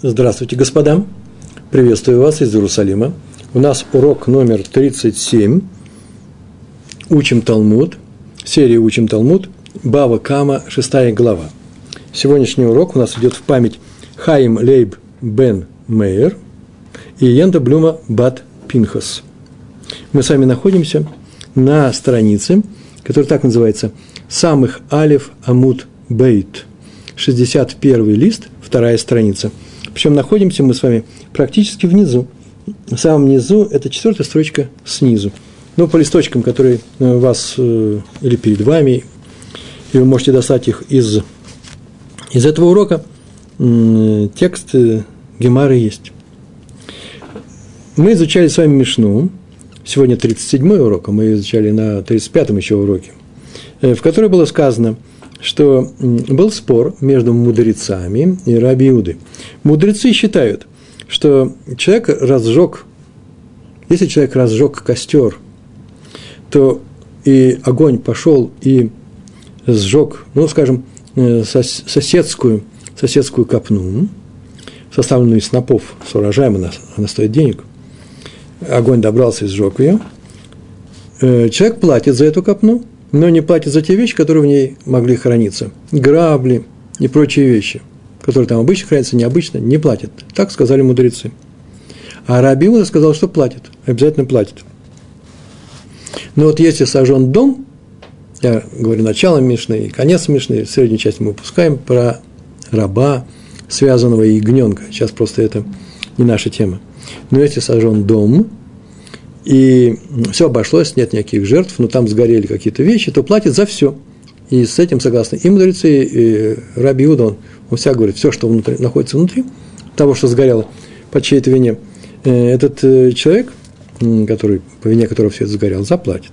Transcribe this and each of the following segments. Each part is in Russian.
Здравствуйте, господа! Приветствую вас из Иерусалима. У нас урок номер 37. Учим Талмуд. Серия Учим Талмуд. Бава Кама, шестая глава. Сегодняшний урок у нас идет в память Хаим Лейб Бен Мейер и Янда Блюма Бат Пинхас. Мы с вами находимся на странице, которая так называется «Самых Алиф Амут Бейт». 61 лист, вторая страница. Причем находимся мы с вами практически внизу. В самом низу это четвертая строчка снизу. Ну, по листочкам, которые у вас э, или перед вами, и вы можете достать их из, из этого урока, текст э, Гемары есть. Мы изучали с вами Мишну, сегодня 37-й урок, а мы изучали на 35-м еще уроке, э, в которой было сказано – что был спор между мудрецами и раби Иуды. Мудрецы считают, что человек разжег, если человек разжег костер, то и огонь пошел и сжег, ну, скажем, э, соседскую, соседскую копну, составленную из снопов с урожаем, она, она стоит денег, огонь добрался и сжег ее, э, человек платит за эту копну – но не платит за те вещи, которые в ней могли храниться. Грабли и прочие вещи, которые там обычно хранятся, необычно, не платят. Так сказали мудрецы. А Раби сказал, что платит, обязательно платит. Но вот если сожжен дом, я говорю начало Мишны и конец Мишны, среднюю часть мы выпускаем про раба, связанного и ягненка. Сейчас просто это не наша тема. Но если сожжен дом, и все обошлось, нет никаких жертв, но там сгорели какие-то вещи, то платит за все. И с этим согласны и мудрецы, и Раби Иуда, он, он вся говорит, все, что внутри, находится внутри того, что сгорело по чьей-то вине, э, этот э, человек, который, по вине которого все это сгорело, заплатит.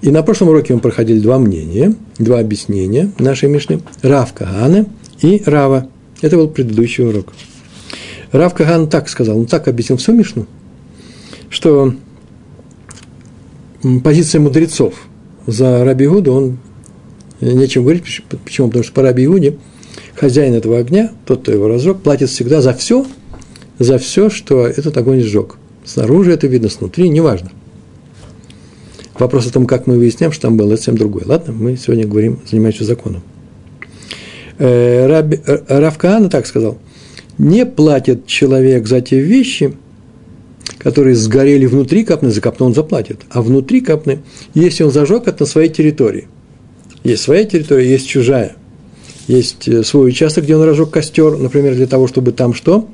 И на прошлом уроке мы проходили два мнения, два объяснения нашей Мишны. Рав Кагана и Рава. Это был предыдущий урок. Рав Каган так сказал, он так объяснил всю Мишну – что позиция мудрецов за Раби Игуду, он нечем говорить, почему? Потому что по Раби Игуде хозяин этого огня, тот, кто его разжег, платит всегда за все, за все, что этот огонь сжег. Снаружи это видно, снутри, неважно. Вопрос о том, как мы выясняем, что там было, это совсем другое. Ладно, мы сегодня говорим, занимаемся законом. Э, Раби, э, Равкаана так сказал, не платит человек за те вещи, которые сгорели внутри капны, за капну он заплатит. А внутри капны, если он зажег это на своей территории. Есть своя территория, есть чужая. Есть э, свой участок, где он разжег костер, например, для того, чтобы там что?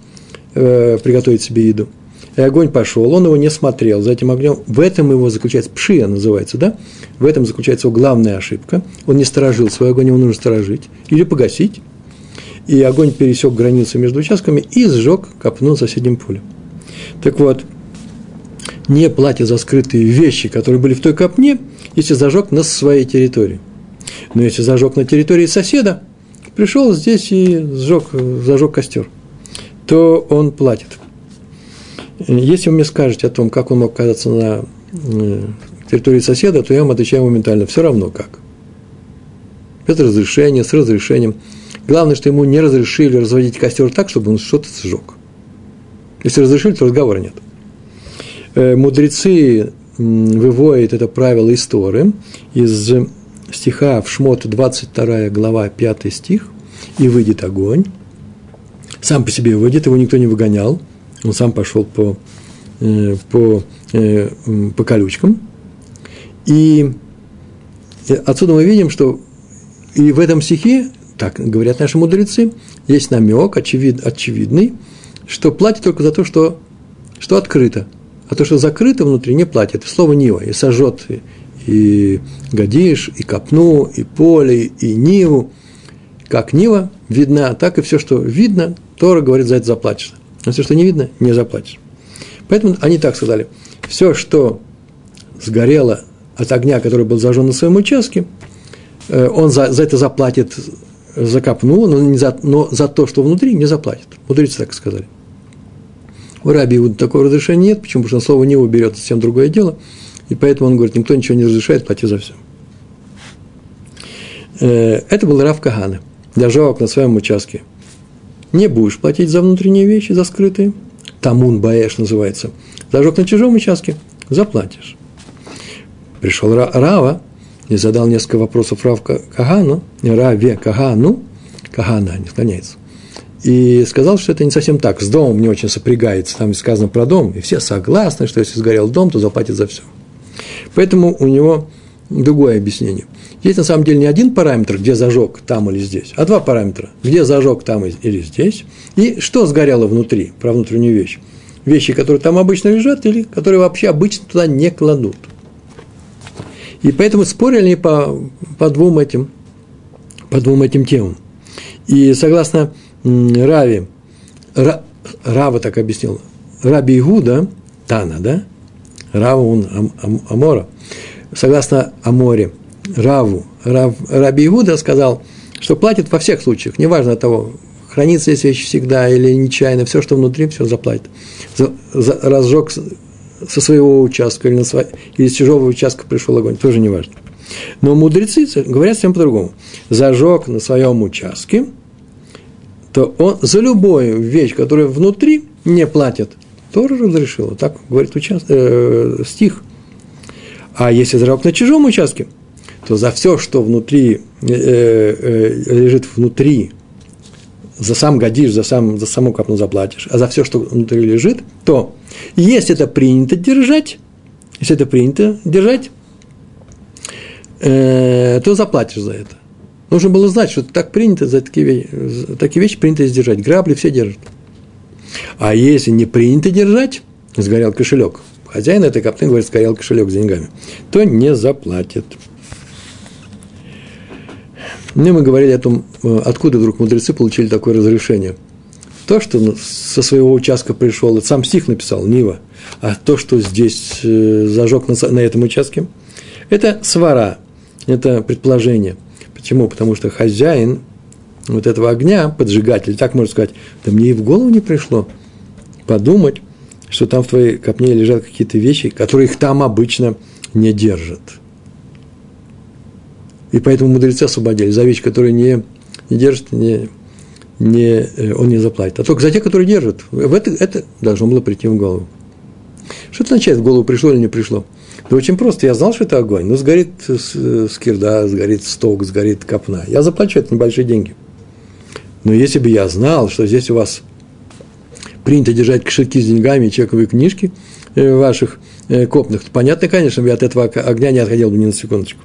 Э, приготовить себе еду. И огонь пошел, он его не смотрел за этим огнем. В этом его заключается, пшия называется, да? В этом заключается его главная ошибка. Он не сторожил свой огонь, его нужно сторожить или погасить. И огонь пересек границу между участками и сжег копну в соседнем поле. Так вот, не платит за скрытые вещи, которые были в той копне, если зажег на своей территории. Но если зажег на территории соседа, пришел здесь и сжег, зажег костер, то он платит. Если вы мне скажете о том, как он мог оказаться на э, территории соседа, то я вам отвечаю моментально, все равно как. Без разрешения, с разрешением. Главное, что ему не разрешили разводить костер так, чтобы он что-то сжег. Если разрешили, то разговора нет. Э, мудрецы выводят это правило из Торы, из стиха в Шмот 22 глава 5 стих, и выйдет огонь. Сам по себе выйдет, его никто не выгонял, он сам пошел по, э, по, э, по колючкам. И отсюда мы видим, что и в этом стихе, так говорят наши мудрецы, есть намек очевид, очевидный, что платит только за то, что, что открыто – а то, что закрыто внутри, не платит. Слово Нива. И сожжет и Гадиш, и Копну, и поле, и Ниву. Как Нива видна, так и все, что видно, Тора говорит, за это заплатишь. А все, что не видно, не заплатишь. Поэтому они так сказали. Все, что сгорело от огня, который был зажжен на своем участке, э, он за, за это заплатит за копну, но, не за, но за то, что внутри, не заплатит. Мудрецы так сказали. У Раби Иуда такого разрешения нет, почему? Потому что слово «него» берет совсем другое дело, и поэтому он говорит, никто ничего не разрешает, плати за все. Э, это был Рав Кагана, державок на своем участке не будешь платить за внутренние вещи, за скрытые. Тамун Баэш называется. Зажег на чужом участке, заплатишь. Пришел Рава и задал несколько вопросов Рав Кагану, Раве Кагану, Кагана не склоняется, и сказал, что это не совсем так, с домом не очень сопрягается, там сказано про дом, и все согласны, что если сгорел дом, то заплатит за все. Поэтому у него другое объяснение. Есть на самом деле не один параметр, где зажег там или здесь, а два параметра, где зажег там или здесь, и что сгорело внутри, про внутреннюю вещь. Вещи, которые там обычно лежат, или которые вообще обычно туда не кладут. И поэтому спорили они по, по двум этим, по двум этим темам. И согласно Рави, Ра, Рава так объяснил, Раби Игуда, Тана, да, Рава он Ам, Ам, Амора, согласно Аморе, Раву, Рав, Раби Игуда сказал, что платит во всех случаях, неважно от того, хранится здесь вещь всегда или нечаянно, все, что внутри, все заплатит. За, за, разжег со своего участка или, на сво... или с чужого участка пришел огонь, тоже не важно. Но мудрецы говорят совсем по-другому. Зажег на своем участке, то он за любую вещь, которая внутри, не платит, тоже разрешил. Так говорит участ... э, стих. А если зажег на чужом участке, то за все, что внутри, э, э, лежит внутри за сам годишь, за, сам, за саму капну заплатишь, а за все, что внутри лежит, то если это принято держать, если это принято держать, э, то заплатишь за это. Нужно было знать, что так принято, за такие, вещи, такие вещи принято сдержать. Грабли все держат. А если не принято держать, сгорел кошелек, хозяин этой копны говорит, сгорел кошелек с деньгами, то не заплатит. Мне мы говорили о том, э, откуда вдруг мудрецы получили такое разрешение. То, что со своего участка пришел, это сам стих написал, Нива, а то, что здесь э, зажег на, на этом участке, это свара, это предположение. Почему? Потому что хозяин вот этого огня, поджигатель, так можно сказать, да мне и в голову не пришло подумать, что там в твоей копне лежат какие-то вещи, которые их там обычно не держат. И поэтому мудрецы освободили за вещь, которую не, не держит, не, не, э, он не заплатит. А только за те, которые держат. В это, это должно было прийти в голову. Что это означает, в голову пришло или не пришло? Да очень просто. Я знал, что это огонь. Ну, сгорит скирда, сгорит сток, сгорит копна. Я заплачу это небольшие деньги. Но если бы я знал, что здесь у вас принято держать кошельки с деньгами и чековые книжки э, ваших э, копных, то понятно, конечно, я от этого огня не отходил бы ни на секундочку.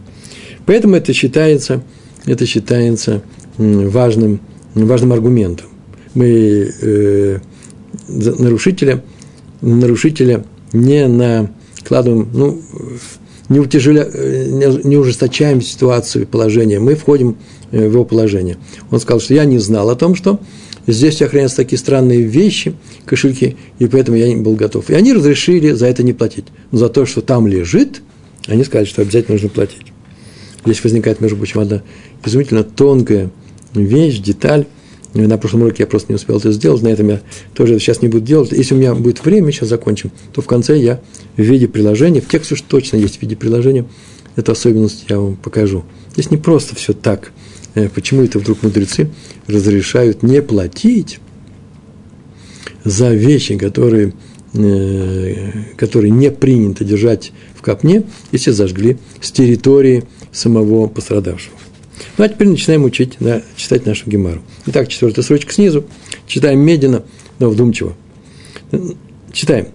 Поэтому это считается, это считается важным, важным аргументом. Мы э, нарушителя, нарушителя не накладываем, ну, не, утяжеля, не, не ужесточаем ситуацию, положение, мы входим э, в его положение. Он сказал, что я не знал о том, что здесь охраняются такие странные вещи, кошельки, и поэтому я не был готов. И они разрешили за это не платить. Но за то, что там лежит, они сказали, что обязательно нужно платить. Здесь возникает, между прочим, одна изумительно тонкая вещь, деталь. На прошлом уроке я просто не успел это сделать, на этом я тоже сейчас не буду делать. Если у меня будет время, сейчас закончим, то в конце я в виде приложения, в тексте уж точно есть в виде приложения, эту особенность я вам покажу. Здесь не просто все так. Э, почему это вдруг мудрецы разрешают не платить за вещи, которые, э, которые не принято держать в капне, если зажгли с территории самого пострадавшего. Ну, а теперь начинаем учить, да, читать нашу гемару. Итак, четвертая строчка снизу. Читаем медленно, но вдумчиво. Читаем.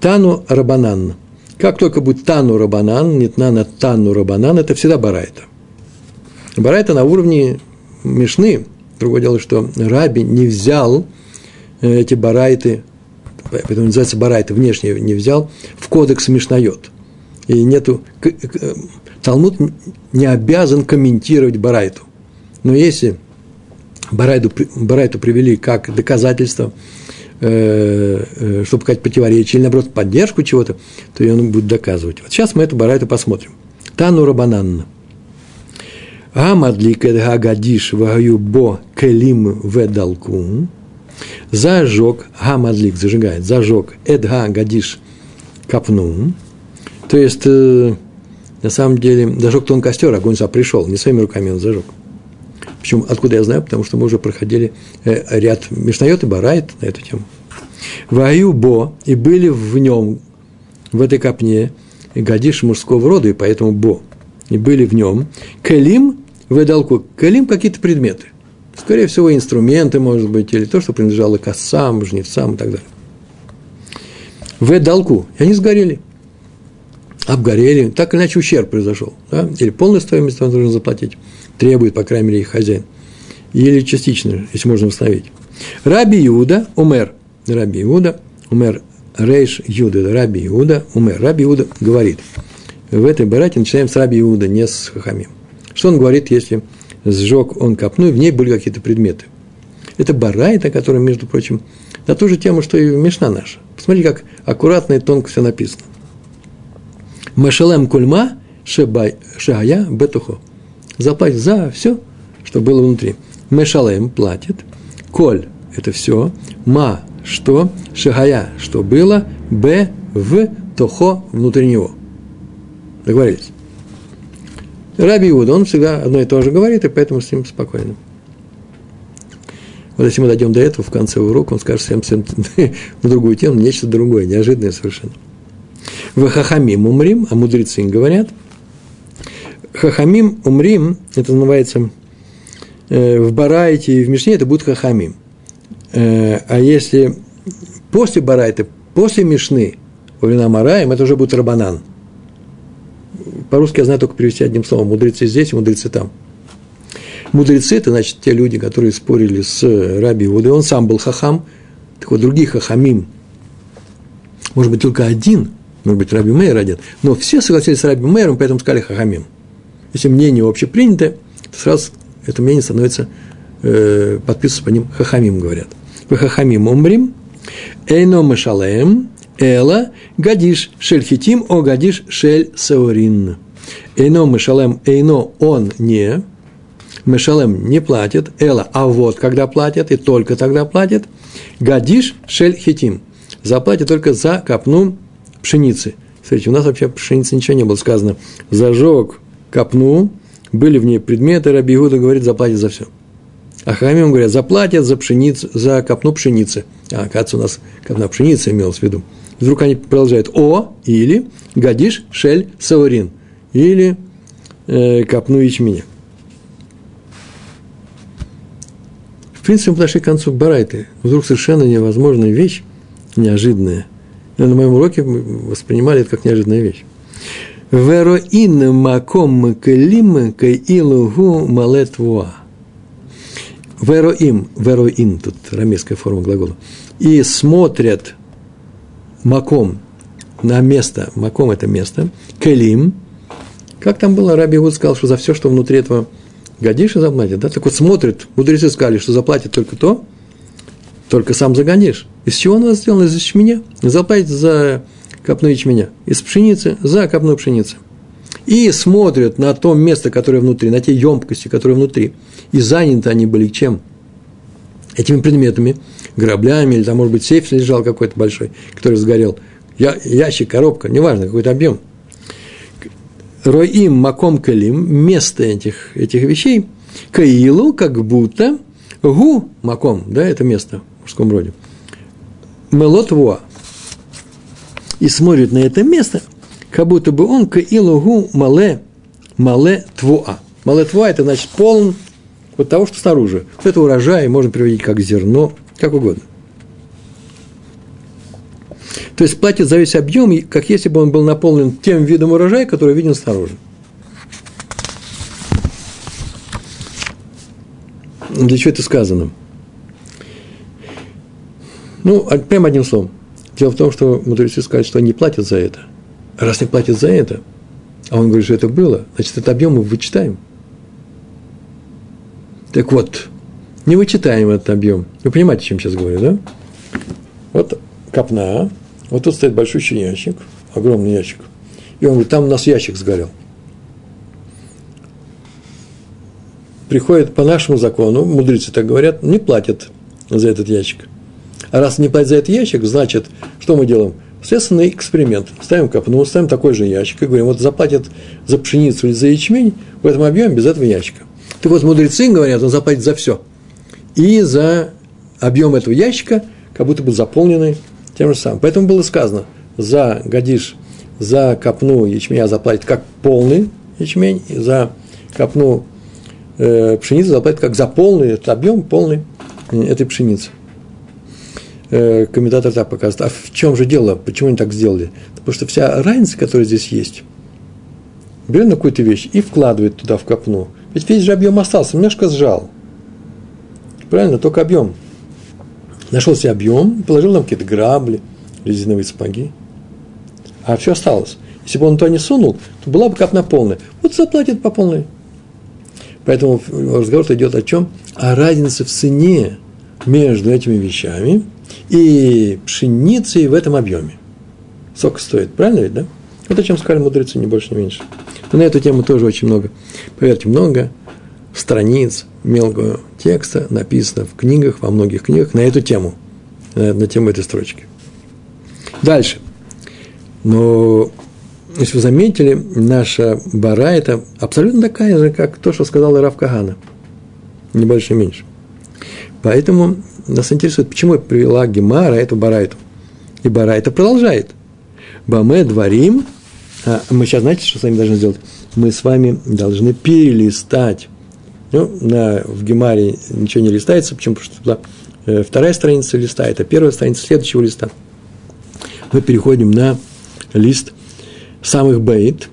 Тану Рабанан. Как только будет Тану Рабанан, нет на Тану Рабанан, это всегда Барайта. Барайта на уровне Мишны. Другое дело, что Раби не взял э, эти барайты, поэтому называется барайты, внешне не взял, в кодекс Мишнает. И нету Талмуд не обязан комментировать Барайту. Но если Барайту, Барайту привели как доказательство, э, э, чтобы сказать противоречие, или наоборот поддержку чего-то, то он будет доказывать. Вот сейчас мы эту Барайту посмотрим. Тану Рабананна. Амадлик гадиш вагаю бо келим ведалку. Зажег, гамадлик зажигает, зажег эдга гадиш капну. То есть, э, на самом деле, зажег он костер, огонь сам пришел, не своими руками он зажег. Почему? Откуда я знаю? Потому что мы уже проходили э, ряд Мишнайот и Барайт на эту тему. Ваю бо, и были в нем, в этой копне, гадиш мужского рода, и поэтому бо. И были в нем калим, выдалку, калим какие-то предметы. Скорее всего, инструменты, может быть, или то, что принадлежало косам, жнецам и так далее. В долгу, и они сгорели. Обгорели, так или иначе ущерб произошел. Да? Или полную стоимость он должен заплатить, требует, по крайней мере, их хозяин. Или частично, если можно восстановить. Раби Иуда, умер. Раби Иуда, умер. Рейш Юда, Раби Иуда, умер. Раби Иуда говорит. В этой барате начинаем с Раби Иуда, не с Хахамим. Что он говорит, если сжег он копну, и в ней были какие-то предметы. Это барайта, которая, между прочим, на ту же тему, что и Мишна наша. Посмотрите, как аккуратно и тонко все написано. Машалем кульма шагая бетухо. Заплатит за все, что было внутри. Мешалем платит. Коль – это все. Ма – что? Шагая – что было. Б – в тохо – внутри него. Договорились? Раби Иуда, он всегда одно и то же говорит, и поэтому с ним спокойно. Вот если мы дойдем до этого, в конце урока он скажет всем, всем на другую тему, нечто другое, неожиданное совершенно. В Хахамим умрим, а мудрецы им говорят. Хахамим умрим, это называется э, в Барайте и в Мишне, это будет Хахамим. Э, а если после Барайта, после Мишны, во времена Мараем, это уже будет Рабанан – по-русски я знаю только перевести одним словом. Мудрецы здесь, мудрецы там. Мудрецы – это, значит, те люди, которые спорили с Раби Иудой. Он сам был хахам. Так вот, других хахамим, может быть, только один, может быть, Раби Мейер один, но все согласились с Раби Мейером, поэтому сказали хахамим. Если мнение общепринятое, то сразу это мнение становится, э, подписывается по ним хахамим, говорят. Вы хахамим умрим, эйно мешалеем, Эла гадиш шельхитим, о гадиш шель саурин. Эйно мешалем, эйно он не, мешалем не платит, эла, а вот когда платят, и только тогда платит, гадиш шельхитим. Заплатит только за копну пшеницы. Смотрите, у нас вообще пшеницы ничего не было сказано. Зажег копну, были в ней предметы, Раби Иуда говорит, заплатит за все. А Хамим говорят, заплатят за пшеницу, за копну пшеницы. А, оказывается, у нас копна пшеницы имелось в виду. Вдруг они продолжают «о» или «гадиш шель саурин» или э, «капну ячменя». В принципе, мы подошли к концу Барайты. Вдруг совершенно невозможная вещь, неожиданная. На моем уроке воспринимали это как неожиданная вещь. Вероин маком клим каилугу малетвуа. Вероим, вероин, тут рамейская форма глагола. И смотрят маком на место, маком это место, келим, как там было, Раби Гуд сказал, что за все, что внутри этого гадиша заплатит, да, так вот смотрит, мудрецы сказали, что заплатит только то, только сам загонишь. Из чего он сделан? Из ячменя. Заплатит за копну ячменя. Из пшеницы за копну пшеницы. И смотрят на то место, которое внутри, на те емкости, которые внутри. И заняты они были чем? Этими предметами – граблями, или там, может быть, сейф лежал какой-то большой, который сгорел, я, ящик, коробка, неважно, какой-то объем. Роим маком калим, место этих, этих вещей, каилу, как будто, гу маком, да, это место мужском роде, мелот во, и смотрит на это место, как будто бы он каилу гу мале, мале твуа. Мале твуа – это значит полн вот того, что снаружи. Вот это урожай можно приводить как зерно, как угодно. То есть платит за весь объем, как если бы он был наполнен тем видом урожая, который виден снаружи. Для чего это сказано? Ну, прямо одним словом. Дело в том, что мудрецы сказали, что они платят за это. раз не платят за это, а он говорит, что это было, значит, этот объем мы вычитаем. Так вот, не вычитаем этот объем. Вы понимаете, о чем сейчас говорю, да? Вот копна, вот тут стоит большущий ящик, огромный ящик. И он говорит, там у нас ящик сгорел. Приходит по нашему закону, мудрецы так говорят, не платят за этот ящик. А раз не платят за этот ящик, значит, что мы делаем? Следственный эксперимент. Ставим копну, ставим такой же ящик и говорим, вот заплатят за пшеницу или за ячмень в этом объеме без этого ящика. Так вот, мудрецы говорят, он заплатит за все. И за объем этого ящика, как будто бы заполненный тем же самым. Поэтому было сказано, за гадиш, за копну ячменя заплатит как полный ячмень, и за копну э, пшеницы заплатит как за полный этот объем, полный э, этой пшеницы. Э, комментатор так показывает. А в чем же дело? Почему они так сделали? Потому что вся разница, которая здесь есть, берет на какую-то вещь и вкладывает туда в копну. Ведь весь же объем остался, немножко сжал. Правильно, только объем. Нашел себе объем, положил нам какие-то грабли, резиновые сапоги. А все осталось. Если бы он туда не сунул, то была бы копна полная. Вот заплатит по полной. Поэтому разговор идет о чем? О разнице в цене между этими вещами и пшеницей в этом объеме. Сок стоит, правильно ведь, да? Вот о чем сказали мудрецы, не больше, не меньше. Но на эту тему тоже очень много, поверьте, много страниц мелкого текста написано в книгах, во многих книгах на эту тему, на, на тему этой строчки. Дальше. Но, если вы заметили, наша бара – это абсолютно такая же, как то, что сказал Раф Кагана. Не больше, не меньше. Поэтому нас интересует, почему я привела Гемара эту барайту. И барайта продолжает. Баме дворим. А мы сейчас, знаете, что с вами должны сделать? Мы с вами должны перелистать. Ну, на, в Гемаре ничего не листается, почему? Потому что туда э, вторая страница листа, это первая страница следующего листа. Мы переходим на лист самых бейт,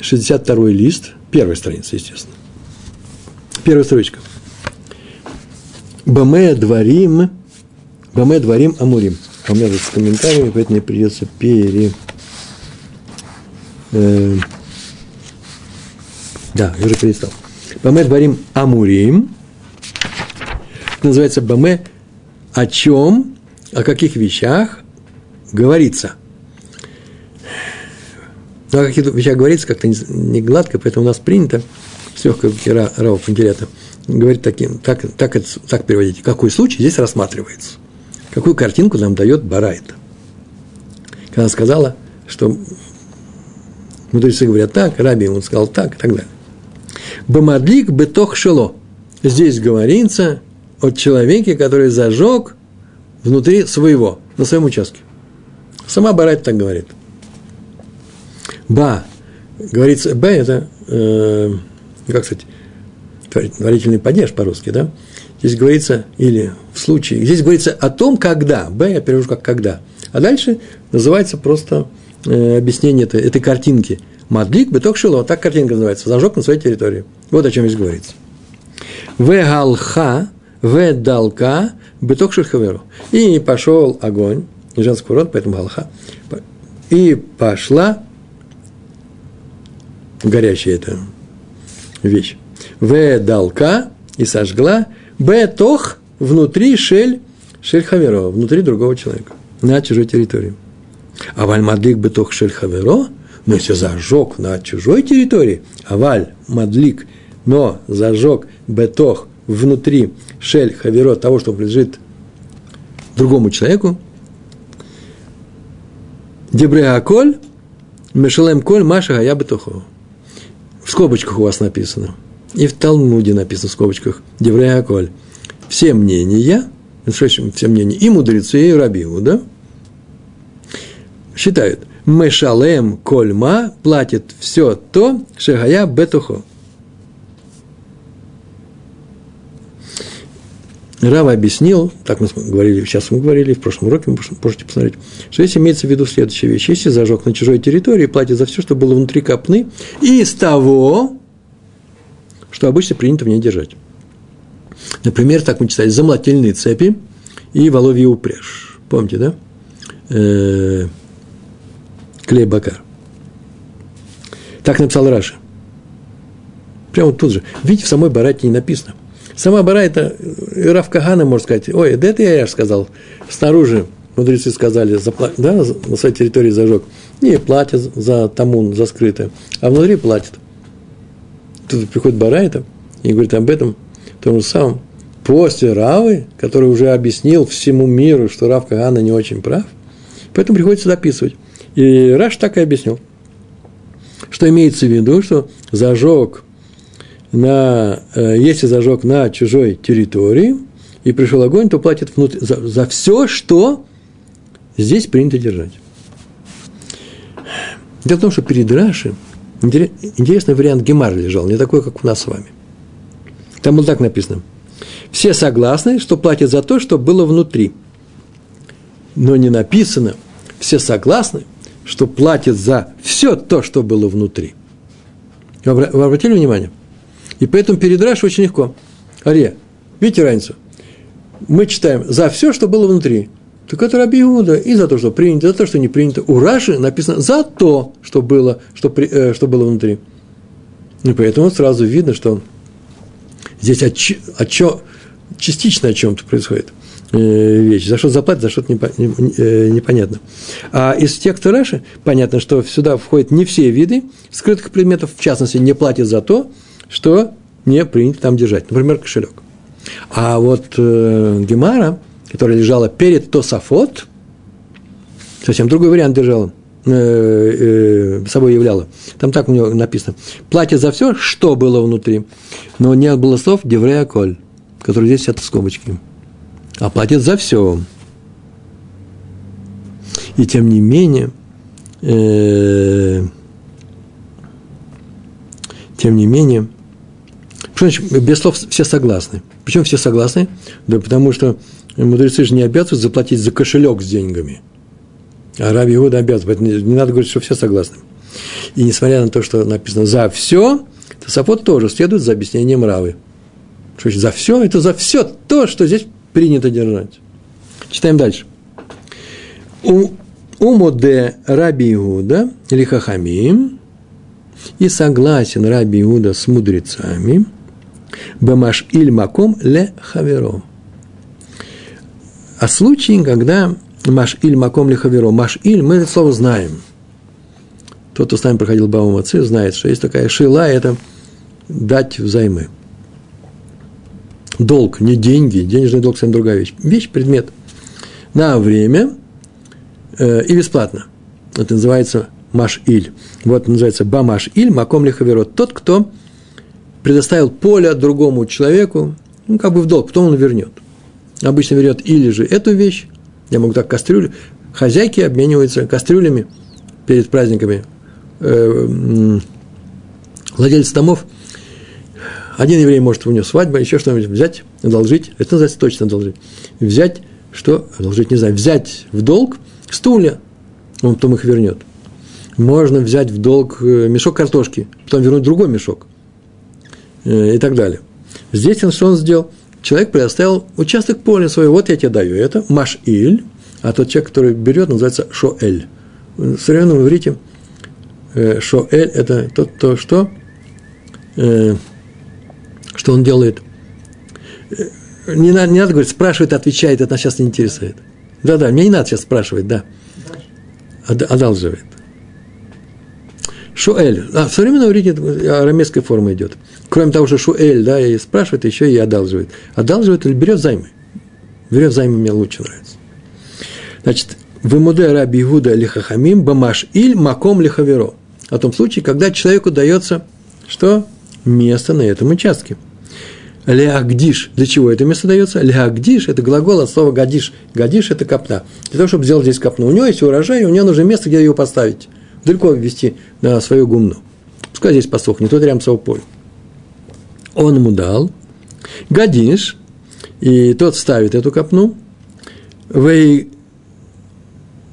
62 лист, первая страница, естественно. Первая строчка – Баме дворим, Баме дворим амурим. А у меня тут с комментариями, поэтому мне придется пере... Э, да, я уже перестал. Баме дворим амурим. называется Баме о чем, о каких вещах говорится. Ну, о каких вещах говорится как-то не гладко, поэтому у нас принято с легкой Рава Пантелята – говорит таким, так, так, так переводите, какой случай здесь рассматривается. Какую картинку нам дает Барайта. Когда сказала, что мудрецы говорят так, Раби ему сказал так и так далее. Бамадлик бетох шело. Здесь говорится о человеке, который зажег внутри своего, на своем участке. Сама Барайта так говорит. Ба. Говорится, Б это, э, как сказать, творительный падеж по-русски, да? Здесь говорится, или в случае, здесь говорится о том, когда, Б я перевожу как когда, а дальше называется просто э, объяснение этой, этой картинки. Мадлик беток шило, так картинка называется, зажег на своей территории. Вот о чем здесь говорится. В галха, в далка, беток шельхаверу. И пошел огонь, женский род, поэтому галха. И пошла горящая эта вещь в далка и сожгла, б тох внутри шель, шель хаверо, внутри другого человека, на чужой территории. А валь мадлик бетох шель хаверо, но если зажег на чужой территории, а валь мадлик, но зажег бетох внутри шель хаверо, того, что принадлежит другому человеку, Дебреаколь, Мешалем Коль, Маша, я бетохо. В скобочках у вас написано – и в Талмуде написано в скобочках Деврея Коль. Все мнения, все мнения, и мудрецы, и рабиу, да, считают, Мешалем Кольма платит все то, Шагая Бетухо. Рава объяснил, так мы говорили, сейчас мы говорили, в прошлом уроке вы можете посмотреть, что здесь имеется в виду следующая вещь. Если зажег на чужой территории, платит за все, что было внутри копны, и из того, что обычно принято в ней держать. Например, так мы читали, замлательные цепи и воловья упряжь. Помните, да? Э-э- клей бакар. Так написал Раша. Прямо тут же. Видите, в самой барате не написано. Сама бара это Раф может сказать, ой, да это я сказал. Снаружи мудрецы сказали, запла... да, на своей территории зажег. Не, платят за тамун, за скрытое. А внутри платят тут приходит Барайта и говорит об этом, том же самом, после Равы, который уже объяснил всему миру, что Рав Кагана не очень прав, поэтому приходится дописывать. И Раш так и объяснил, что имеется в виду, что зажег на, э, если зажег на чужой территории и пришел огонь, то платит внутрь, за, за все, что здесь принято держать. Дело в том, что перед Раши интересный вариант Гемар лежал, не такой, как у нас с вами. Там было так написано. Все согласны, что платят за то, что было внутри. Но не написано, все согласны, что платят за все то, что было внутри. Вы обратили внимание? И поэтому перед Раши очень легко. Ария, видите разницу? Мы читаем за все, что было внутри. Так это Раби Иуда. И за то, что принято, за то, что не принято. У Раши написано за то, что было, что, при, э, что было внутри. И поэтому сразу видно, что здесь о, о чё, частично о чем-то происходит э, вещь. За что заплатят, за что-то э, непонятно. А из текста Раши понятно, что сюда входят не все виды скрытых предметов, в частности, не платят за то, что не принято там держать. Например, кошелек. А вот э, Гемара – которая лежала перед Тософот, совсем другой вариант держала, э, э, собой являла. Там так у него написано. Платье за все, что было внутри. Но не было слов Деврея Коль, который здесь это скобочки. А платит за все. И тем не менее, э, тем не менее, что значит, без слов все согласны. Почему все согласны? Да потому что мудрецы же не обязаны заплатить за кошелек с деньгами. А Раби Иуда обязан. Поэтому не надо говорить, что все согласны. И несмотря на то, что написано «за все», Тософот тоже следует за объяснением Равы. Что значит «за все» – это за все то, что здесь принято держать. Читаем дальше. У, умоде Раби Иуда или и согласен Раби Иуда с мудрецами Бамаш иль маком ле хаверо а случай, когда Маш-Иль Маком Лихаверо. Маш-Иль, мы это слово знаем. Тот, кто с нами проходил Баум Отцы, знает, что есть такая шила, это дать взаймы. Долг, не деньги, денежный долг совсем другая вещь. Вещь, предмет. На время э, и бесплатно. Это называется Маш-Иль. Вот называется Бамаш-Иль, Маком Лихаверо. Тот, кто предоставил поле другому человеку, ну, как бы в долг, потом он вернет обычно берет или же эту вещь, я могу так кастрюлю, хозяйки обмениваются кастрюлями перед праздниками. Э, владелец домов, один еврей может у него свадьба, еще что-нибудь взять, одолжить, это называется точно одолжить, взять, что, одолжить, не знаю, взять в долг стулья, он потом их вернет. Можно взять в долг э, мешок картошки, потом вернуть другой мешок э, и так далее. Здесь он что он сделал? Человек предоставил участок поля своего, вот я тебе даю это, маш-иль, а тот человек, который берет, называется шоэль. В современном иврите э, шоэль – это тот, кто что, э, что он делает. Э, не надо, не надо говорить, спрашивает, отвечает, это нас сейчас не интересует. Да-да, мне не надо сейчас спрашивать, да. Одалживает. Шуэль. А, в современном иврите арамейская форма идет. Кроме того, что Шуэль, да, и спрашивает, еще и одалживает. Одалживает или берет займы. Берет займы, мне лучше нравится. Значит, Вымуде раби Игуда лихахамим бамаш иль маком лихаверо. О том случае, когда человеку дается что? Место на этом участке. Леагдиш. Для чего это место дается? Леагдиш – это глагол от слова гадиш. Гадиш – это копна. Для того, чтобы сделать здесь копну. У него есть урожай, у него нужно место, где ее поставить далеко ввести на свою гумну. Пускай здесь посохнет, тут рядом полем. Он ему дал, гадиш, и тот ставит эту копну, вы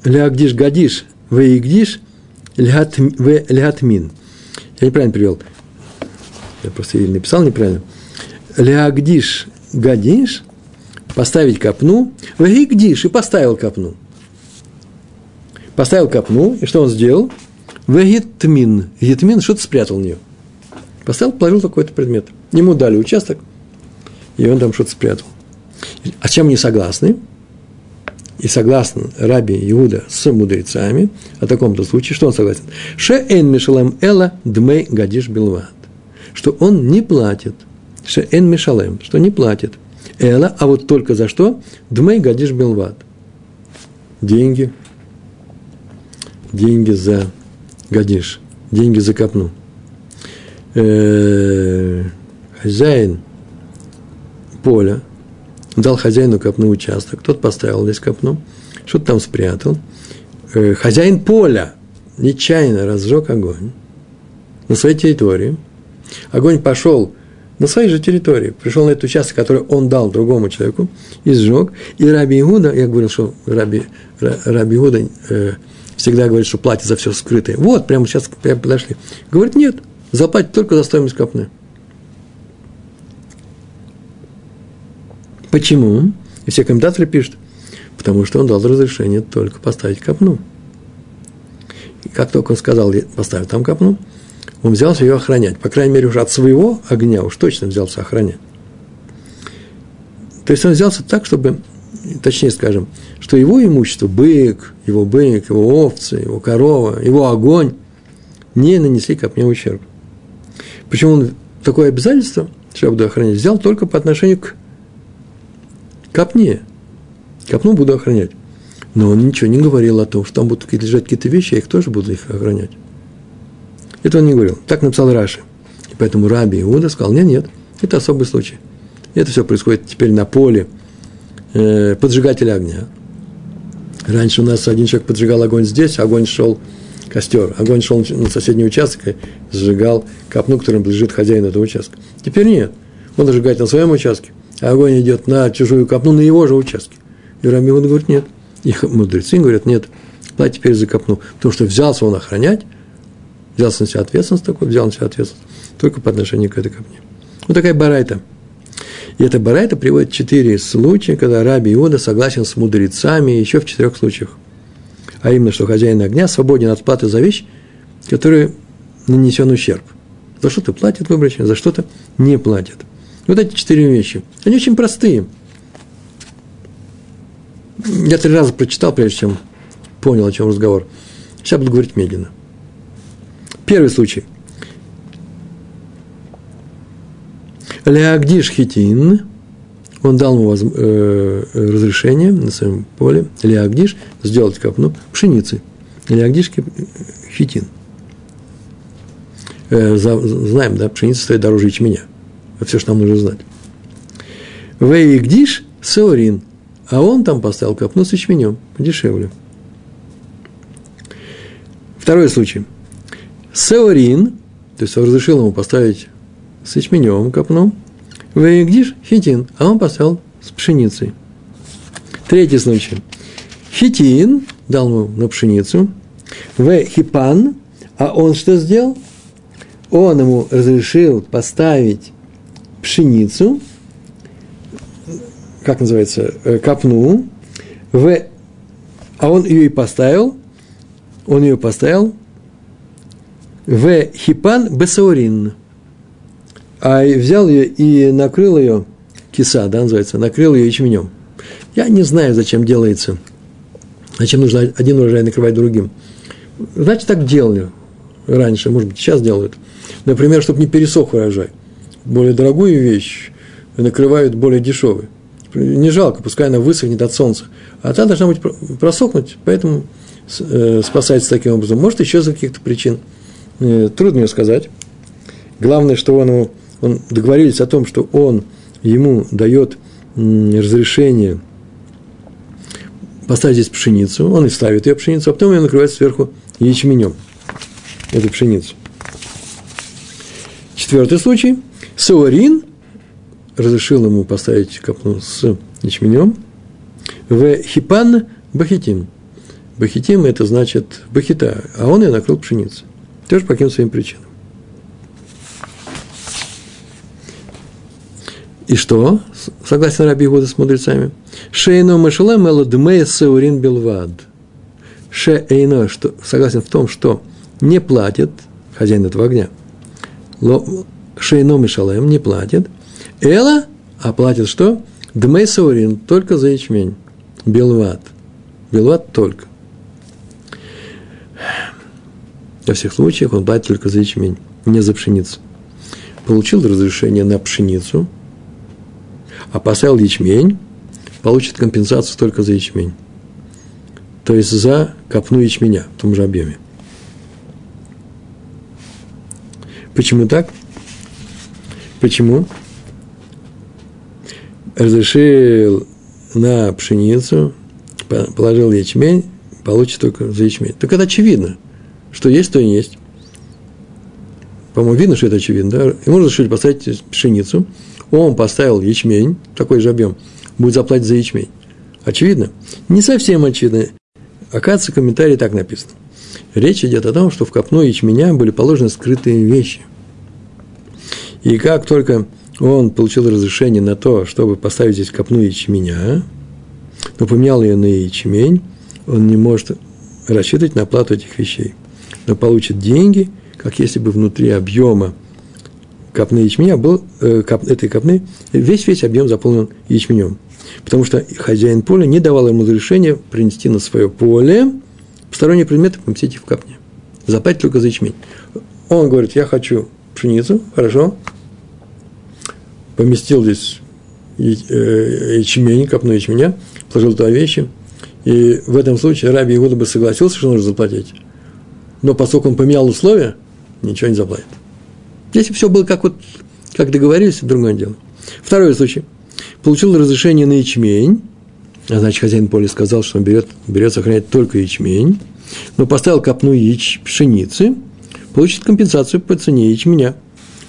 лягдиш гадиш, вы гдиш, лягатмин. Я неправильно привел. Я просто или написал неправильно. Лягдиш гадиш, поставить копну, вы гдиш, и поставил копну поставил копну, и что он сделал? Вегитмин. Гитмин что-то спрятал в нее. Поставил, положил какой-то предмет. Ему дали участок, и он там что-то спрятал. А чем они согласны? И согласно Раби Иуда с мудрецами о таком-то случае, что он согласен? Ше эн мишалем эла дмей гадиш билват. Что он не платит. Ше эн мишалем, что не платит. Эла, а вот только за что? Дмей гадиш билват. Деньги, деньги за гадиш, деньги за копну. Э, хозяин поля дал хозяину копну участок, тот поставил здесь копну, что-то там спрятал. Э, хозяин поля нечаянно разжег огонь на своей территории. Огонь пошел на своей же территории, пришел на этот участок, который он дал другому человеку, и сжег. И Раби Иуда, я говорил, что Раби, Раби Иуда э, всегда говорит, что платит за все скрытое. Вот, прямо сейчас прямо подошли. Говорит, нет, заплатит только за стоимость копны. Почему? И все комментаторы пишут, потому что он дал разрешение только поставить копну. И как только он сказал, поставить там копну, он взялся ее охранять. По крайней мере, уже от своего огня уж точно взялся охранять. То есть он взялся так, чтобы, точнее скажем, что его имущество, бык, его бык, его овцы, его корова, его огонь не нанесли копне ущерб. Почему он такое обязательство, что я буду охранять, взял только по отношению к копне. Копну буду охранять. Но он ничего не говорил о том, что там будут лежать какие-то вещи, я их тоже буду их охранять. Это он не говорил. Так написал Раши. И поэтому Раби Иуда сказал, нет, нет, это особый случай. Это все происходит теперь на поле э, поджигателя огня. Раньше у нас один человек поджигал огонь здесь, огонь шел, костер, огонь шел на соседний участок и сжигал копну, которым лежит хозяин этого участка. Теперь нет. Он зажигает на своем участке, а огонь идет на чужую копну на его же участке. И Иуда говорит, нет. Их мудрецы говорят, нет, плати теперь за копну. Потому что взялся он охранять, взялся на себя ответственность такой, взял на себя ответственность только по отношению к этой копне. Вот такая барайта. И эта барайта приводит четыре случая, когда Раби Иуда согласен с мудрецами еще в четырех случаях. А именно, что хозяин огня свободен от платы за вещь, которая нанесен ущерб. За что-то платит выборочно, за что-то не платит. Вот эти четыре вещи. Они очень простые. Я три раза прочитал, прежде чем понял, о чем разговор. Сейчас буду говорить медленно. Первый случай. Леагдиш хитин, он дал ему воз, э, разрешение на своем поле, Леагдиш, сделать копну пшеницы. Леагдиш хитин. Э, за, знаем, да, пшеница стоит дороже ячменя. Это все, что нам нужно знать. Вейгдиш сеорин, а он там поставил копну с ячменем, подешевле. Второй случай – Сеорин, то есть он разрешил ему поставить с ячменем копну, Вейгдиш хитин, а он поставил с пшеницей. Третий случай. Хитин дал ему на пшеницу, в. Хипан, а он что сделал? Он ему разрешил поставить пшеницу, как называется, э, копну, в, а он ее и поставил, он ее поставил. В. Хипан бесаурин. А взял ее и накрыл ее, киса, да, называется, накрыл ее ячменем. Я не знаю, зачем делается, зачем нужно один урожай накрывать другим. Значит, так делали раньше, может быть, сейчас делают. Например, чтобы не пересох урожай. Более дорогую вещь накрывают более дешевой. Не жалко, пускай она высохнет от солнца. А та должна быть просохнуть, поэтому э, спасается таким образом. Может, еще за каких-то причин – Э, трудно мне сказать. Главное, что он, он договорились о том, что он ему дает разрешение поставить здесь пшеницу, он и ставит ее пшеницу, а потом ее накрывает сверху ячменем, эту пшеницу. Четвертый случай. Саурин разрешил ему поставить копну с ячменем в хипан бахитим. Бахитим – это значит бахита, а он ее накрыл пшеницей. Тоже по каким своим причинам. И что? Согласен Раби Игуда с мудрецами. Шейно машалем эло дмея сеурин белвад. Шейно, что, согласен в том, что не платит хозяин этого огня. Шейно мишалем не платит. Эла, а платит что? Дмей саурин, только за ячмень. Белвад. Белвад только. Во всех случаях он платит только за ячмень, не за пшеницу. Получил разрешение на пшеницу, а поставил ячмень, получит компенсацию только за ячмень. То есть за копну ячменя в том же объеме. Почему так? Почему? Разрешил на пшеницу, положил ячмень, получит только за ячмень. Так это очевидно, что есть, то и есть. По-моему, видно, что это очевидно. Да? Ему разрешили поставить пшеницу, он поставил ячмень, такой же объем, будет заплатить за ячмень. Очевидно? Не совсем очевидно. Оказывается, в комментарии так написано. Речь идет о том, что в копну ячменя были положены скрытые вещи. И как только он получил разрешение на то, чтобы поставить здесь копну ячменя, но поменял ее на ячмень, он не может рассчитывать на оплату этих вещей. Но получит деньги, как если бы внутри объема копны ячменя был, э, этой копны, весь-весь объем заполнен ячменем. Потому что хозяин поля не давал ему разрешения принести на свое поле посторонние предметы поместить в копне. Заплатить только за ячмень. Он говорит, я хочу пшеницу, хорошо, поместил здесь э, ячмень, копну ячменя, положил туда вещи, и в этом случае Раби Иуда бы согласился, что нужно заплатить. Но поскольку он поменял условия, ничего не заплатит. Если все было как вот, как договорились, другое дело. Второй случай. Получил разрешение на ячмень, а значит, хозяин поля сказал, что он берет, берет сохранять только ячмень, но поставил копну яич пшеницы, получит компенсацию по цене ячменя.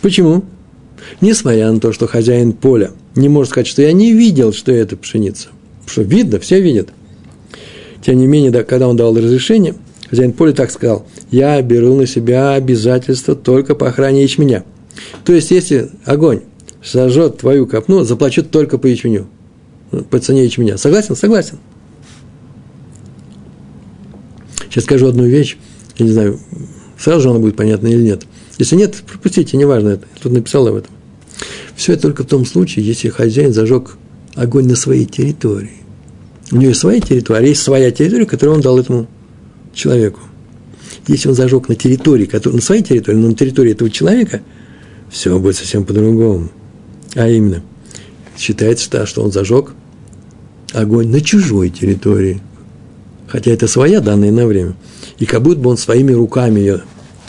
Почему? Несмотря на то, что хозяин поля не может сказать, что я не видел, что это пшеница. Что видно, все видят. Тем не менее, да, когда он дал разрешение, хозяин поля так сказал, я беру на себя обязательство только по охране ячменя. То есть, если огонь сожжет твою копну, заплачу только по ячменю, по цене ячменя. Согласен? Согласен. Сейчас скажу одну вещь, я не знаю, сразу же она будет понятна или нет. Если нет, пропустите, неважно это. Тут написал об этом. Все это только в том случае, если хозяин зажег огонь на своей территории. У него есть своя территория, а есть своя территория, которую он дал этому человеку. Если он зажег на территории, на своей территории, но на территории этого человека, все будет совсем по-другому. А именно, считается, что он зажег огонь на чужой территории. Хотя это своя данная на время. И как будто бы он своими руками ее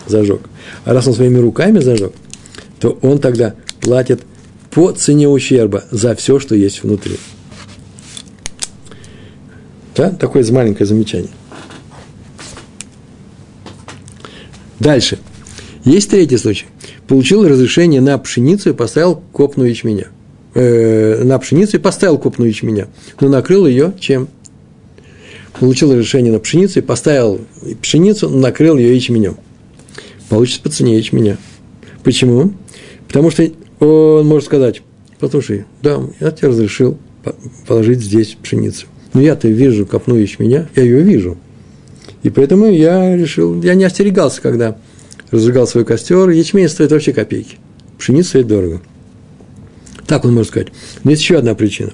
зажег. А раз он своими руками зажег, то он тогда платит по цене ущерба за все, что есть внутри. Да? Такое маленькое замечание. Дальше. Есть третий случай. Получил разрешение на пшеницу и поставил копну ячменя. Э, на пшеницу и поставил копну ячменя. Но накрыл ее чем? Получил разрешение на пшеницу и поставил пшеницу, накрыл ее ячменем получится по цене ячменя. Почему? Потому что он может сказать, послушай, да, я тебе разрешил положить здесь пшеницу. Но я-то вижу копну ячменя, я ее вижу. И поэтому я решил, я не остерегался, когда разжигал свой костер. Ячмень стоит вообще копейки. Пшеница стоит дорого. Так он может сказать. Но есть еще одна причина.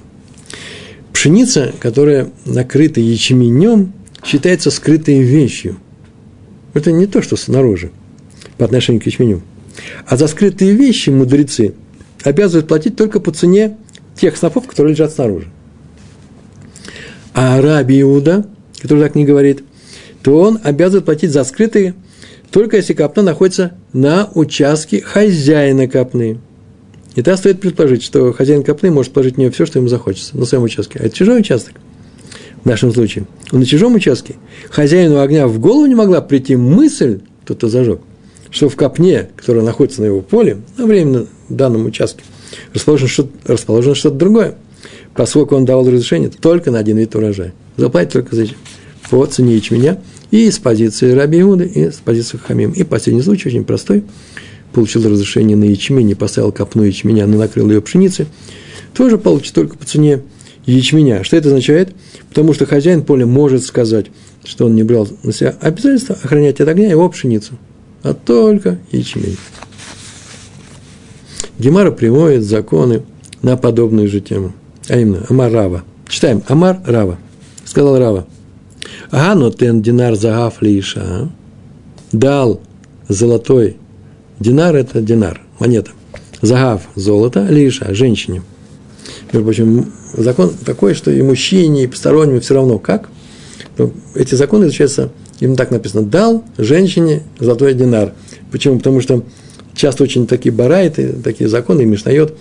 Пшеница, которая накрыта ячменем, считается скрытой вещью. Это не то, что снаружи по отношению к ячменю. А за скрытые вещи мудрецы обязывают платить только по цене тех снопов, которые лежат снаружи. А Раби Иуда, который так не говорит, то он обязан платить за скрытые, только если копна находится на участке хозяина копны. И тогда стоит предположить, что хозяин копны может положить в нее все, что ему захочется, на своем участке. А это чужой участок в нашем случае. Он на чужом участке. Хозяину огня в голову не могла прийти мысль, кто-то зажег, что в копне, которая находится на его поле, на временно в данном участке, расположено что-то, расположено что-то другое, поскольку он давал разрешение только на один вид урожая. Заплатить только за по цене ячменя и с позиции Раби Иуды, и с позиции Хамим. И последний случай очень простой. Получил разрешение на ячмень, поставил копну ячменя, но накрыл ее пшеницей, тоже получит только по цене ячменя. Что это означает? Потому что хозяин поля может сказать, что он не брал на себя обязательство охранять от огня его пшеницу – а только ячмень. Гемара приводит законы на подобную же тему, а именно Амар Рава. Читаем Амар Рава. Сказал Рава. Ага, но тен динар загав лиша. Дал золотой. Динар – это динар, монета. Загав – золото, лиша – женщине. Между прочим, закон такой, что и мужчине, и постороннему все равно как. Эти законы изучаются Именно так написано. Дал женщине золотой динар. Почему? Потому что часто очень такие барайты, такие законы, и Мишнает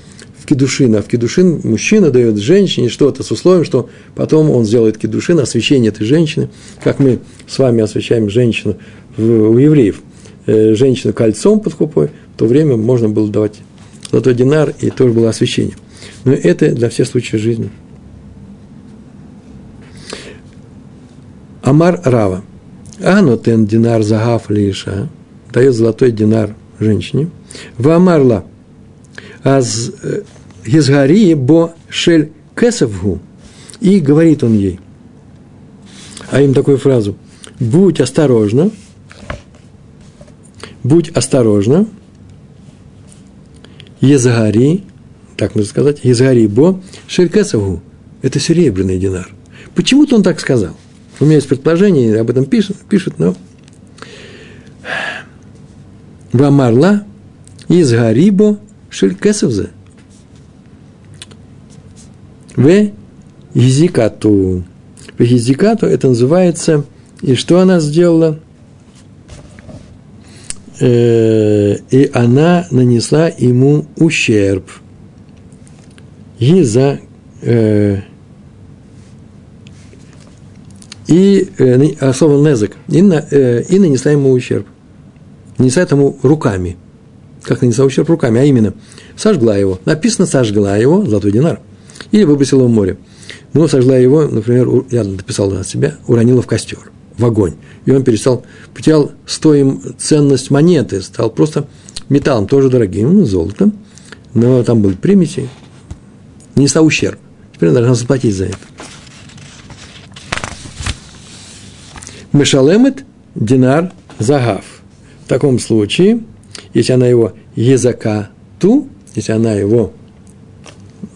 кедушин. А в кедушин мужчина дает женщине что-то с условием, что потом он сделает кедушин, освящение этой женщины, как мы с вами освящаем женщину у евреев. Э, женщину кольцом под хупой, в то время можно было давать золотой динар, и тоже было освящение. Но это для всех случаев жизни. Амар Рава. Анотен динар загав лиша. Дает золотой динар женщине. Вамарла. Аз Езгари бо шель кесовгу. И говорит он ей, а им такую фразу, будь осторожна, будь осторожна, Езгари, так можно сказать, Езгари бо кесовгу. Это серебряный динар. Почему-то он так сказал. У меня есть предположение, об этом пишет, пишет но Вамарла из Гарибо Шелькесовзе. В Гизикату. В Гизикату это называется, и что она сделала? Э, и она нанесла ему ущерб. Гиза э, и э, особо незак, и, на, э, и нанесла ему ущерб. Нанесла ему руками. Как нанесла ущерб руками, а именно сожгла его. Написано сожгла его, золотой динар, или выбросила в море. Ну, сожгла его, например, я написал на себя, уронила в костер, в огонь. И он перестал, потерял стоим ценность монеты, стал просто металлом, тоже дорогим, золотом, но там были примеси, нанесла ущерб. Теперь она должна заплатить за это. Мешалемет динар загав. В таком случае, если она его езака ту, если она его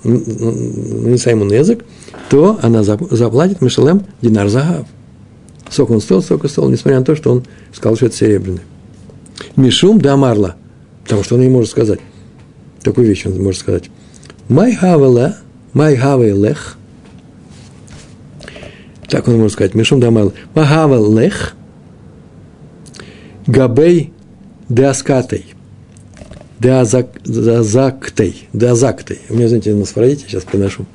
нанесла ему на язык, то она заплатит Мишалем динар загав. Сколько он стоил, сколько стоил, несмотря на то, что он сказал, что это серебряный. Мишум да марла, потому что он не может сказать. Такую вещь он может сказать. Май хавела, май хавелех, так он может сказать, Мишум Дамал, Махава Лех, Габей Деаскатей, Деазактей, Деазактей. У меня, знаете, на сфарадите сейчас приношу.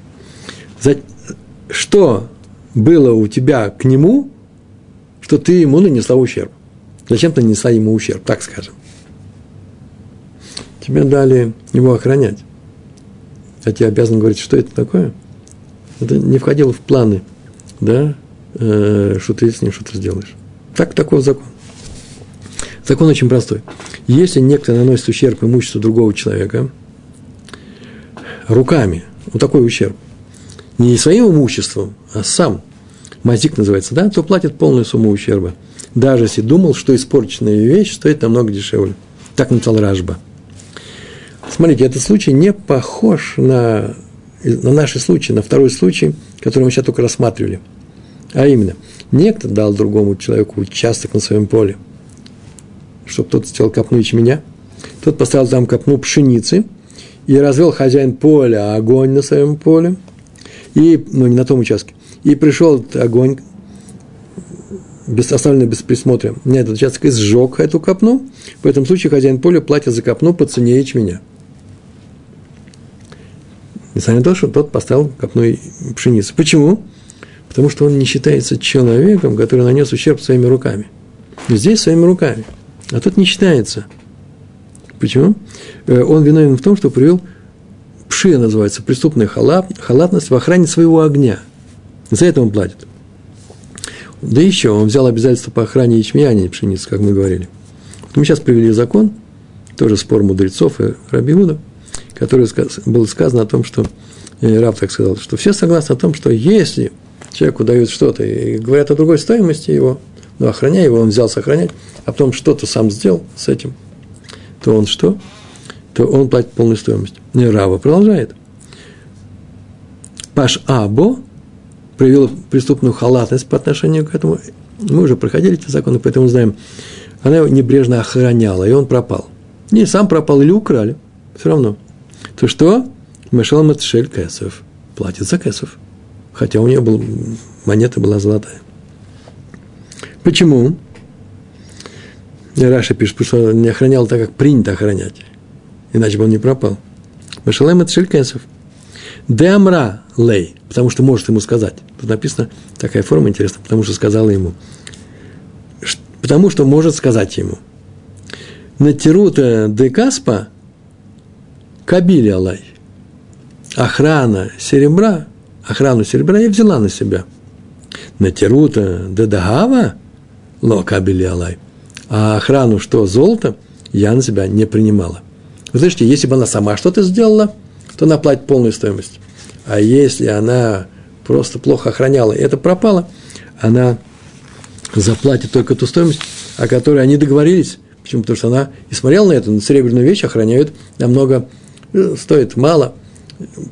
Что было у тебя к нему, что ты ему нанесла ущерб? Зачем ты нанесла ему ущерб, так скажем? Тебе дали его охранять. А тебе обязан говорить, что это такое? Это не входило в планы – да, э, что ты с ним что-то сделаешь. Так, такой закон. Закон очень простой. Если некто наносит ущерб имуществу другого человека руками, вот такой ущерб, не своим имуществом, а сам, мазик называется, да, то платит полную сумму ущерба. Даже если думал, что испорченная вещь стоит намного дешевле. Так написал Ражба. Смотрите, этот случай не похож на на наши случаи, на второй случай, который мы сейчас только рассматривали. А именно, некто дал другому человеку участок на своем поле, чтобы тот сделал копну ячменя, тот поставил там копну пшеницы, и развел хозяин поля огонь на своем поле, и, ну, не на том участке, и пришел этот огонь, без, оставленный без присмотра, на этот участок и сжег эту копну, в этом случае хозяин поля платит за копну по цене ячменя. Несмотря на то, что тот поставил копной пшеницы. Почему? Потому что он не считается человеком, который нанес ущерб своими руками. Здесь своими руками. А тот не считается. Почему? Э, он виновен в том, что привел пшия называется, преступная халат, халатность в охране своего огня. За это он платит. Да еще он взял обязательство по охране ячменя, а не пшеницы, как мы говорили. Мы сейчас привели закон, тоже спор мудрецов и Рабиуда – которое было сказано о том, что, э, Раб так сказал, что все согласны о том, что если человеку дают что-то и говорят о другой стоимости его, ну, охраняя его, он взял сохранять, а потом что-то сам сделал с этим, то он что? То он платит полную стоимость. И Рава продолжает. Паш Або проявил преступную халатность по отношению к этому. Мы уже проходили эти законы, поэтому знаем. Она его небрежно охраняла, и он пропал. Не сам пропал или украли, все равно – то что? Мешал Матшель Кесов. Платит за Кесов. Хотя у нее был, монета была золотая. Почему? Раша пишет, что он не охранял так, как принято охранять. Иначе бы он не пропал. Машалем это шелькенсов. Демра лей, потому что может ему сказать. Тут написано такая форма интересная, потому что сказала ему. Потому что может сказать ему. Натирута де Каспа кабили Алай. Охрана серебра, охрану серебра я взяла на себя. Натирута де Дагава ло кабили Алай. А охрану, что золото, я на себя не принимала. Вы слышите, если бы она сама что-то сделала, то она платит полную стоимость. А если она просто плохо охраняла, и это пропало, она заплатит только ту стоимость, о которой они договорились. Почему? Потому что она и смотрела на это, на серебряную вещь охраняют намного, э, стоит мало,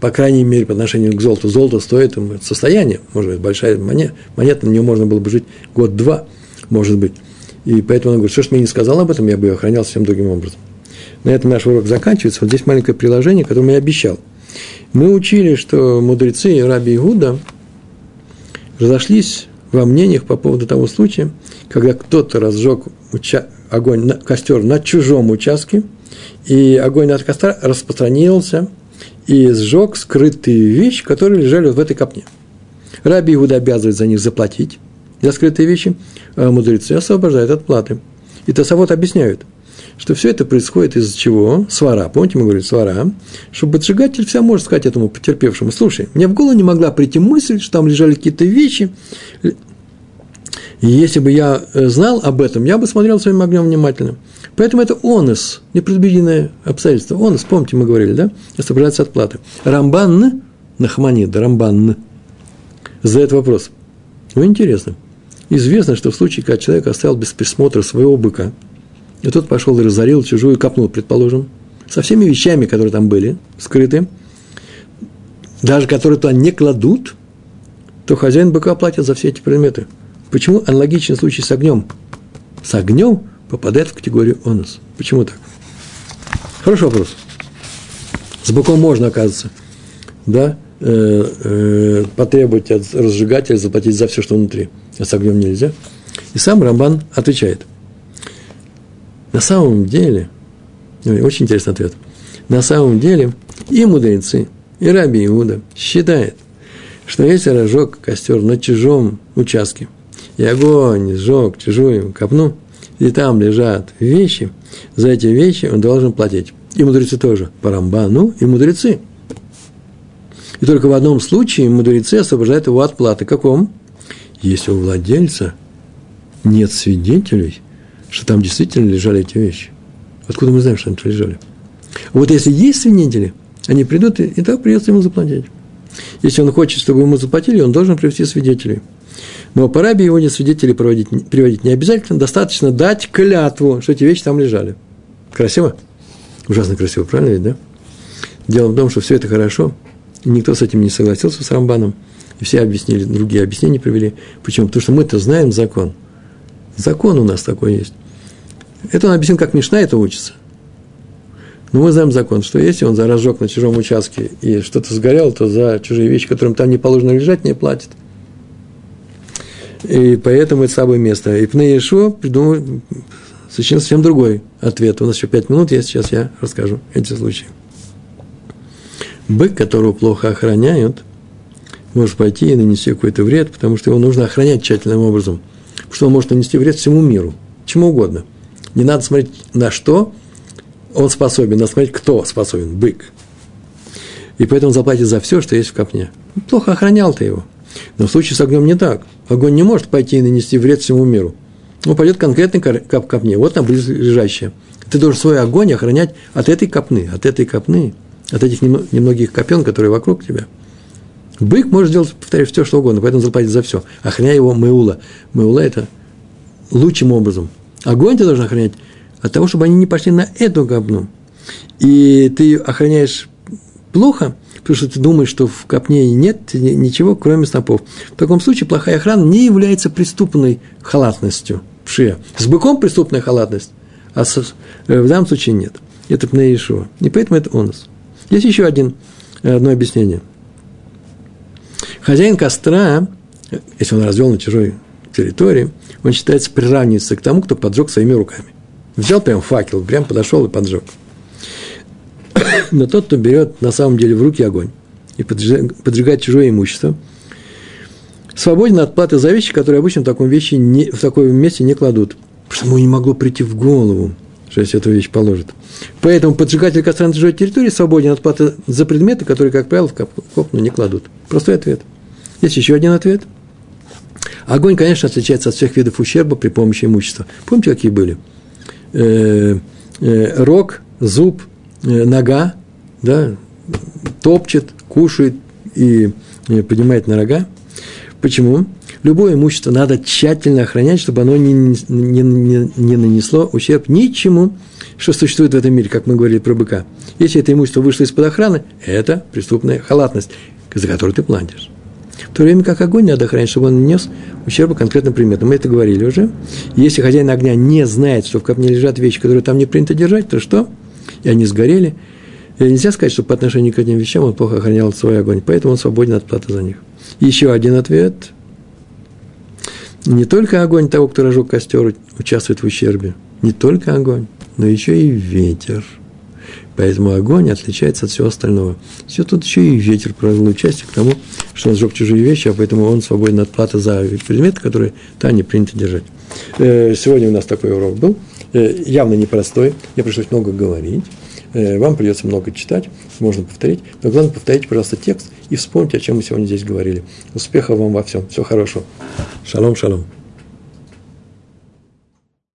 по крайней мере, по отношению к золоту. Золото стоит состояние, может быть, большая монета, монета, на нее можно было бы жить год-два, может быть. И поэтому она говорит, что ж мне не сказал об этом, я бы ее охранял совсем другим образом. На этом наш урок заканчивается. Вот здесь маленькое приложение, которое я обещал. Мы учили, что мудрецы и раби Игуда разошлись во мнениях по поводу того случая, когда кто-то разжег уча- огонь, на, костер на чужом участке, и огонь от костра распространился и сжег скрытые вещи, которые лежали вот в этой копне. Раби Иуда обязывает за них заплатить, за скрытые вещи, а мудрецы освобождают от платы. И Тосовод объясняют, что все это происходит из-за чего? Свара. Помните, мы говорили свара. Что поджигатель вся может сказать этому потерпевшему, слушай, мне в голову не могла прийти мысль, что там лежали какие-то вещи, и если бы я э, знал об этом, я бы смотрел своим огнем внимательно. Поэтому это онос, непредвиденное обстоятельство. Онос, помните, мы говорили, да? Освобождается от платы. Рамбан, Нахманид, Рамбан, задает вопрос. Ну, интересно. Известно, что в случае, когда человек оставил без присмотра своего быка, и тот пошел и разорил чужую копну, предположим, со всеми вещами, которые там были, скрыты, даже которые туда не кладут, то хозяин быка платит за все эти предметы. Почему аналогичный случай с огнем? С огнем попадает в категорию онус. Почему так? Хороший вопрос. С быком можно, оказывается, да, потребовать от разжигателя заплатить за все, что внутри. А с огнем нельзя. И сам Рамбан отвечает. На самом деле, очень интересный ответ. На самом деле и мудрецы, и Раби Иуда считают, что если разжег костер на чужом участке, и огонь сжег чужую копну, и там лежат вещи, за эти вещи он должен платить. И мудрецы тоже, по Рамбану, и мудрецы. И только в одном случае мудрецы освобождают его от платы. Каком? Если у владельца нет свидетелей, что там действительно лежали эти вещи. Откуда мы знаем, что там лежали? Вот если есть свидетели, они придут, и, и так придется ему заплатить. Если он хочет, чтобы ему заплатили, он должен привести свидетелей. Но по рабе его не свидетелей проводить, приводить не обязательно, достаточно дать клятву, что эти вещи там лежали. Красиво? Ужасно красиво, правильно ведь, да? Дело в том, что все это хорошо, и никто с этим не согласился с Рамбаном, и все объяснили, другие объяснения привели. Почему? Потому что мы-то знаем закон. Закон у нас такой есть. Это он объяснил, как Мишна это учится. Но мы знаем закон, что если он за разжег на чужом участке и что-то сгорело, то за чужие вещи, которым там не положено лежать, не платит. И поэтому это самое место. И Пне Ешо придумал совершенно совсем другой ответ. У нас еще пять минут есть, сейчас я расскажу эти случаи. Бык, которого плохо охраняют, может пойти и нанести какой-то вред, потому что его нужно охранять тщательным образом. Потому что он может нанести вред всему миру, чему угодно. Не надо смотреть на что он способен, надо смотреть, кто способен, бык. И поэтому он заплатит за все, что есть в копне. Плохо охранял ты его. Но в случае с огнем не так. Огонь не может пойти и нанести вред всему миру. Он пойдет конкретно к копне, вот там близлежащая. Ты должен свой огонь охранять от этой копны, от этой копны, от этих немногих копен, которые вокруг тебя. Бык может сделать, повторяю, все, что угодно, поэтому заплатит за все. Охраняй его меула. Меула – это лучшим образом. Огонь ты должен охранять от того, чтобы они не пошли на эту копну. И ты охраняешь плохо, потому что ты думаешь, что в копне нет ничего, кроме снопов. В таком случае плохая охрана не является преступной халатностью в шее. С быком преступная халатность, а с, э, в данном случае нет. Это пне Ишуа. И поэтому это онос. Есть еще один, э, одно объяснение. Хозяин костра, если он развел на чужой территории, он считается приравнивается к тому, кто поджег своими руками. Взял прям факел, прям подошел и поджег. Но тот, кто берет на самом деле в руки огонь и поджигает чужое имущество, свободен от платы за вещи, которые обычно в таком, вещи не, в таком месте не кладут. Потому что ему не могло прийти в голову, что если эту вещь положит. Поэтому поджигатель костра на чужой территории свободен от платы за предметы, которые, как правило, в копну не кладут. Простой ответ. Есть еще один ответ. Огонь, конечно, отличается от всех видов ущерба при помощи имущества. Помните, какие были? Э, э, рог, зуб, э, нога, да, топчет, кушает и поднимает на рога. Почему? Любое имущество надо тщательно охранять, чтобы оно не, не, не, не нанесло ущерб ничему, что существует в этом мире, как мы говорили про быка. Если это имущество вышло из-под охраны, это преступная халатность, за которую ты платишь. В то время как огонь надо охранять, чтобы он нанес ущерба конкретным предметам. Мы это говорили уже. Если хозяин огня не знает, что в капне лежат вещи, которые там не принято держать, то что? И они сгорели. И нельзя сказать, что по отношению к этим вещам он плохо охранял свой огонь, поэтому он свободен от платы за них. Еще один ответ. Не только огонь того, кто разжег костер, участвует в ущербе. Не только огонь, но еще и ветер. Поэтому огонь отличается от всего остального. Все тут еще и ветер проявил участие к тому, что он сжег чужие вещи, а поэтому он свободен от платы за предметы, которые там не принято держать. Э, сегодня у нас такой урок был, э, явно непростой, мне пришлось много говорить. Э, вам придется много читать, можно повторить, но главное повторите, пожалуйста, текст и вспомните, о чем мы сегодня здесь говорили. Успехов вам во всем, всего хорошего. Шалом, шалом.